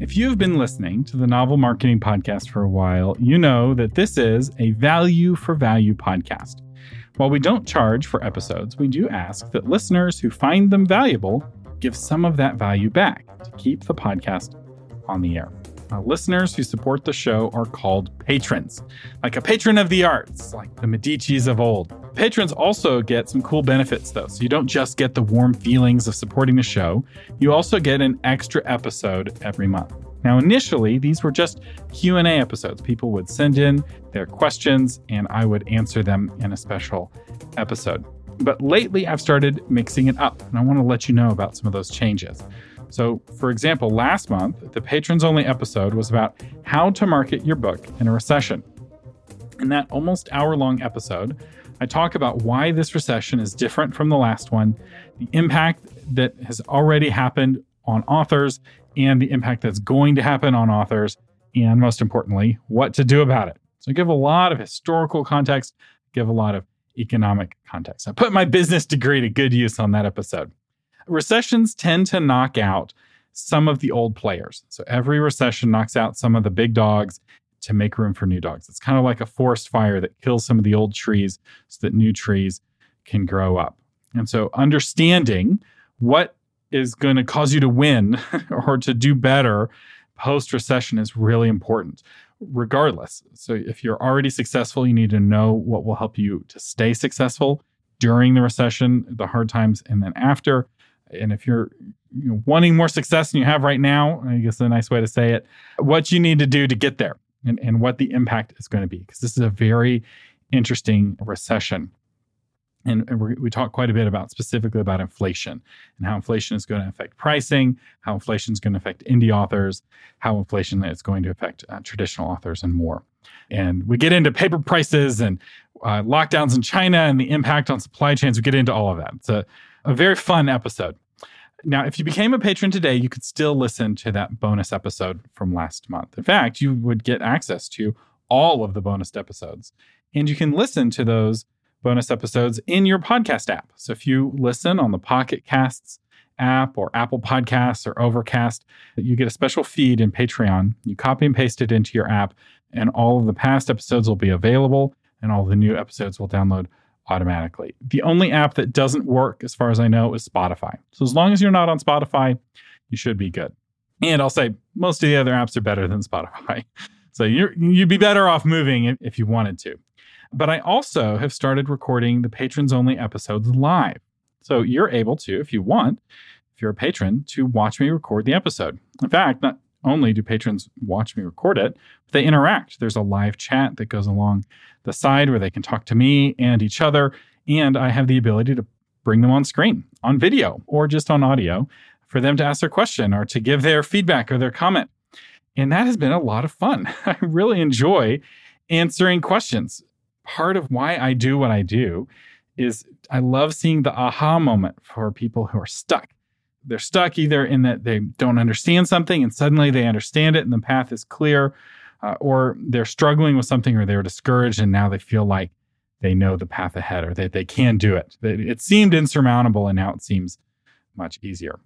If you've been listening to the Novel Marketing Podcast for a while, you know that this is a value for value podcast. While we don't charge for episodes, we do ask that listeners who find them valuable give some of that value back to keep the podcast on the air. Listeners who support the show are called patrons, like a patron of the arts, like the Medicis of old. Patrons also get some cool benefits, though. So you don't just get the warm feelings of supporting the show, you also get an extra episode every month. Now, initially, these were just Q&A episodes. People would send in their questions and I would answer them in a special episode. But lately, I've started mixing it up, and I want to let you know about some of those changes. So, for example, last month, the patrons only episode was about how to market your book in a recession. In that almost hour long episode, I talk about why this recession is different from the last one, the impact that has already happened on authors, and the impact that's going to happen on authors, and most importantly, what to do about it. So, I give a lot of historical context, give a lot of economic context. I put my business degree to good use on that episode recessions tend to knock out some of the old players. So every recession knocks out some of the big dogs to make room for new dogs. It's kind of like a forest fire that kills some of the old trees so that new trees can grow up. And so understanding what is going to cause you to win or to do better post recession is really important regardless. So if you're already successful, you need to know what will help you to stay successful during the recession, the hard times, and then after. And if you're you know, wanting more success than you have right now, I guess a nice way to say it, what you need to do to get there and, and what the impact is going to be. Because this is a very interesting recession. And, and we talk quite a bit about specifically about inflation and how inflation is going to affect pricing, how inflation is going to affect indie authors, how inflation is going to affect uh, traditional authors, and more. And we get into paper prices and uh, lockdowns in China and the impact on supply chains. We get into all of that. It's a a very fun episode. Now, if you became a patron today, you could still listen to that bonus episode from last month. In fact, you would get access to all of the bonus episodes. And you can listen to those bonus episodes in your podcast app. So if you listen on the Pocket Casts app or Apple Podcasts or Overcast, you get a special feed in Patreon. You copy and paste it into your app, and all of the past episodes will be available, and all the new episodes will download automatically. The only app that doesn't work, as far as I know, is Spotify. So as long as you're not on Spotify, you should be good. And I'll say most of the other apps are better than Spotify. So you would be better off moving if, if you wanted to. But I also have started recording the patrons only episodes live. So you're able to, if you want, if you're a patron, to watch me record the episode. In fact, not only do patrons watch me record it, but they interact. There's a live chat that goes along the side where they can talk to me and each other. And I have the ability to bring them on screen, on video, or just on audio for them to ask their question or to give their feedback or their comment. And that has been a lot of fun. I really enjoy answering questions. Part of why I do what I do is I love seeing the aha moment for people who are stuck they're stuck either in that they don't understand something and suddenly they understand it and the path is clear, uh, or they're struggling with something or they're discouraged and now they feel like they know the path ahead or that they can do it. It seemed insurmountable and now it seems much easier.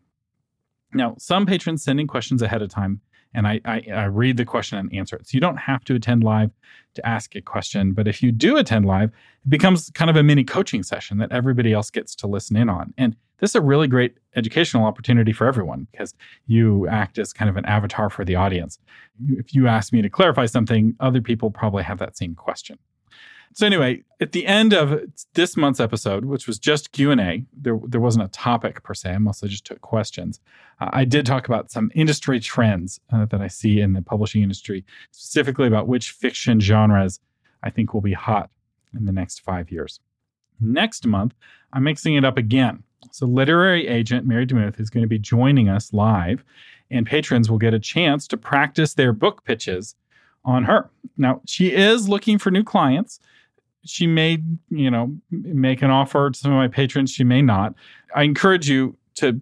Now, some patrons send in questions ahead of time and I, I, I, read the question and answer it. So you don't have to attend live to ask a question, but if you do attend live, it becomes kind of a mini coaching session that everybody else gets to listen in on. And this is a really great educational opportunity for everyone because you act as kind of an avatar for the audience. If you ask me to clarify something, other people probably have that same question. So anyway, at the end of this month's episode, which was just Q and A, there there wasn't a topic per se. I mostly just took questions. Uh, I did talk about some industry trends uh, that I see in the publishing industry, specifically about which fiction genres I think will be hot in the next five years. Next month, I'm mixing it up again. So, literary agent Mary DeMuth is going to be joining us live, and patrons will get a chance to practice their book pitches on her. Now, she is looking for new clients. She may, you know, make an offer to some of my patrons. She may not. I encourage you to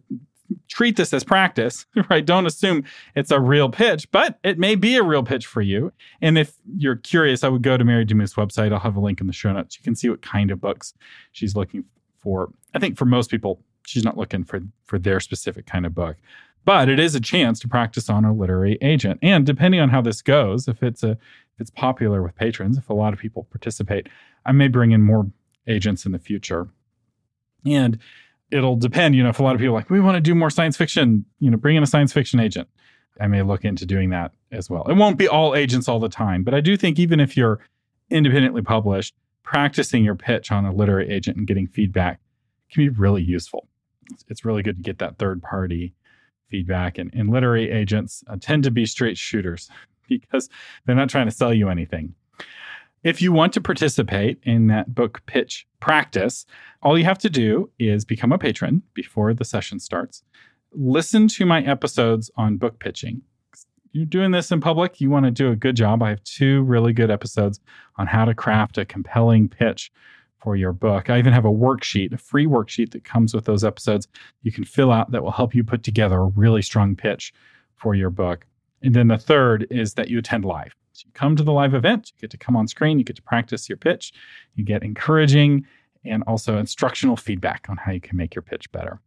treat this as practice, right? Don't assume it's a real pitch, but it may be a real pitch for you. And if you're curious, I would go to Mary DeMuth's website. I'll have a link in the show notes. You can see what kind of books she's looking for I think for most people, she's not looking for for their specific kind of book, But it is a chance to practice on a literary agent. And depending on how this goes, if it's a if it's popular with patrons, if a lot of people participate, I may bring in more agents in the future. And it'll depend, you know, if a lot of people like, we want to do more science fiction, you know, bring in a science fiction agent. I may look into doing that as well. It won't be all agents all the time, but I do think even if you're independently published, practicing your pitch on a literary agent and getting feedback can be really useful. It's really good to get that third party feedback. And, and literary agents uh, tend to be straight shooters because they're not trying to sell you anything. If you want to participate in that book pitch practice, all you have to do is become a patron before the session starts. Listen to my episodes on book pitching. You're doing this in public, you want to do a good job. I have two really good episodes on how to craft a compelling pitch for your book. I even have a worksheet, a free worksheet that comes with those episodes you can fill out that will help you put together a really strong pitch for your book. And then the third is that you attend live. So you come to the live event, you get to come on screen, you get to practice your pitch, you get encouraging and also instructional feedback on how you can make your pitch better.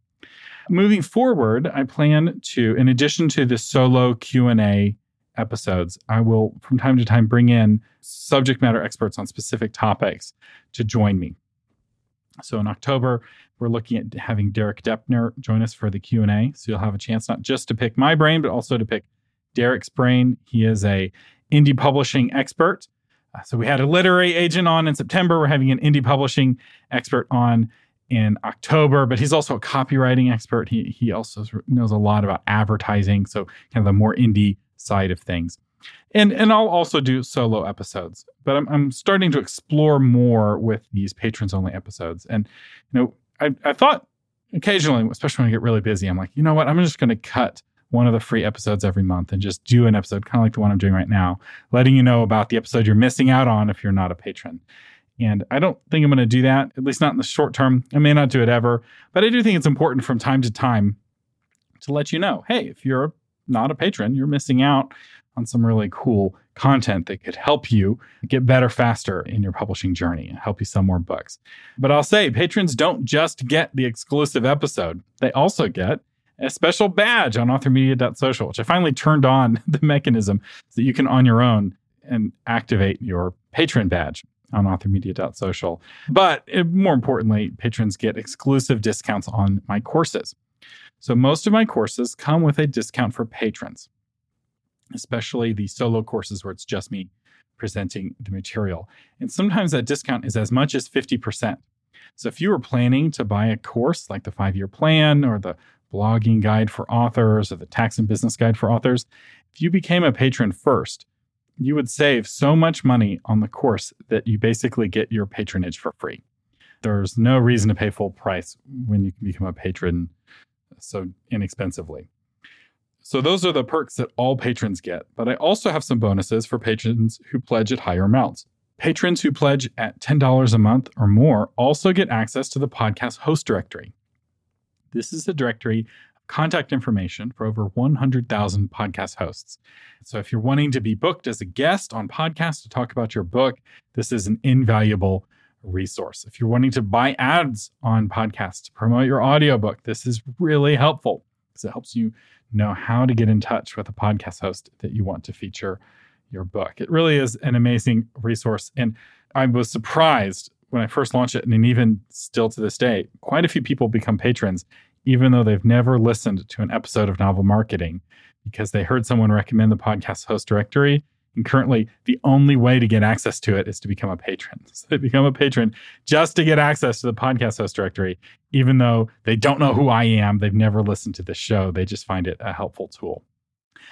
Moving forward, I plan to in addition to the solo Q&A episodes, I will from time to time bring in subject matter experts on specific topics to join me. So in October, we're looking at having Derek Doepker join us for the Q&A. So you'll have a chance not just to pick my brain, but also to pick Derek's brain. He is a indie publishing expert. Uh, so we had a literary agent on in September. We're having an indie publishing expert on in October, but he's also a copywriting expert. He he also knows a lot about advertising, so kind of the more indie side of things. And and I'll also do solo episodes, but I'm I'm starting to explore more with these patrons only episodes. And you know, I I thought occasionally, especially when I get really busy, I'm like, you know what, I'm just going to cut one of the free episodes every month and just do an episode kind of like the one I'm doing right now, letting you know about the episode you're missing out on if you're not a patron. And I don't think I'm going to do that, at least not in the short term. I may not do it ever, but I do think it's important from time to time to let you know hey, if you're not a patron, you're missing out on some really cool content that could help you get better faster in your publishing journey and help you sell more books. But I'll say patrons don't just get the exclusive episode, they also get a special badge on authormedia.social, which I finally turned on the mechanism so that you can on your own and activate your patron badge on authormedia.social. But it, more importantly, patrons get exclusive discounts on my courses. So most of my courses come with a discount for patrons, especially the solo courses where it's just me presenting the material. And sometimes that discount is as much as 50%. So if you were planning to buy a course like the five year plan or the blogging guide for authors or the tax and business guide for authors, if you became a patron first, you would save so much money on the course that you basically get your patronage for free. There's no reason to pay full price when you can become a patron so inexpensively. So, those are the perks that all patrons get. But I also have some bonuses for patrons who pledge at higher amounts. Patrons who pledge at $10 a month or more also get access to the podcast host directory. This is a directory contact information for over 100,000 podcast hosts. So if you're wanting to be booked as a guest on podcast to talk about your book, this is an invaluable resource. If you're wanting to buy ads on podcasts to promote your audiobook, this is really helpful because it helps you know how to get in touch with a podcast host that you want to feature your book. It really is an amazing resource. And I was surprised when I first launched it, and even still to this day, quite a few people become patrons even though they've never listened to an episode of Novel Marketing because they heard someone recommend the podcast host directory. And currently, the only way to get access to it is to become a patron. So they become a patron just to get access to the podcast host directory, even though they don't know who I am. They've never listened to the show. They just find it a helpful tool.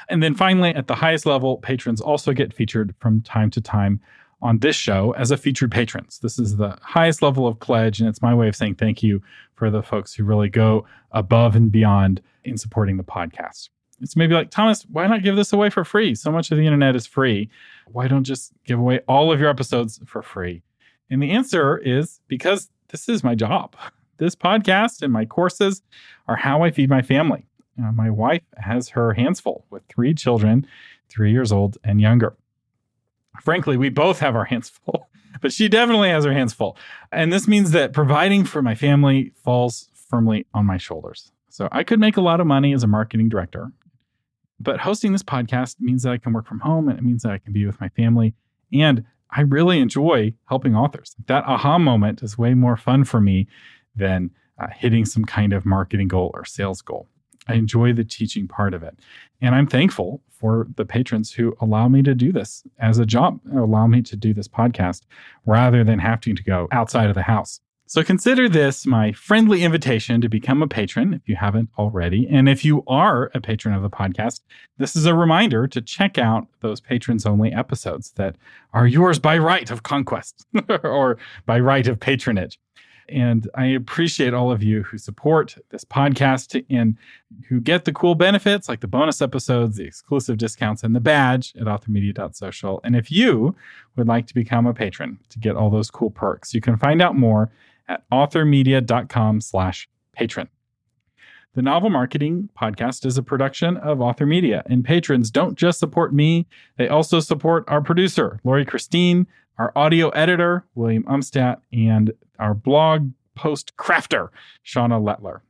And then finally, at the highest level, patrons also get featured from time to time on this show as a featured patrons. This is the highest level of pledge, and it's my way of saying thank you for the folks who really go above and beyond in supporting the podcast. It's maybe like, Thomas, why not give this away for free? So much of the internet is free. Why don't just give away all of your episodes for free? And the answer is because this is my job. This podcast and my courses are how I feed my family. Uh, my wife has her hands full with three children, three years old and younger frankly, we both have our hands full, but she definitely has her hands full. And this means that providing for my family falls firmly on my shoulders. So I could make a lot of money as a marketing director, but hosting this podcast means that I can work from home and it means that I can be with my family. And I really enjoy helping authors. That aha moment is way more fun for me than uh, hitting some kind of marketing goal or sales goal. I enjoy the teaching part of it. And I'm thankful for the patrons who allow me to do this as a job, allow me to do this podcast rather than having to go outside of the house. So consider this my friendly invitation to become a patron if you haven't already. And if you are a patron of the podcast, this is a reminder to check out those patrons only episodes that are yours by right of conquest or by right of patronage. And I appreciate all of you who support this podcast and who get the cool benefits like the bonus episodes, the exclusive discounts, and the badge at authormedia.social. And if you would like to become a patron to get all those cool perks, you can find out more at authormedia.com slash patron. The Novel Marketing Podcast is a production of Author Media, and patrons don't just support me, they also support our producer, Lori Christine, our audio editor, William Umstattd, and our blog post crafter, Shauna Lettler.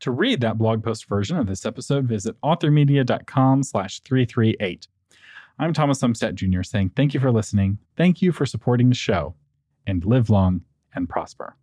To read that blog post version of this episode, visit authormedia.com slash 338. I'm Thomas Umstattd Jr. saying thank you for listening, thank you for supporting the show, and live long and prosper.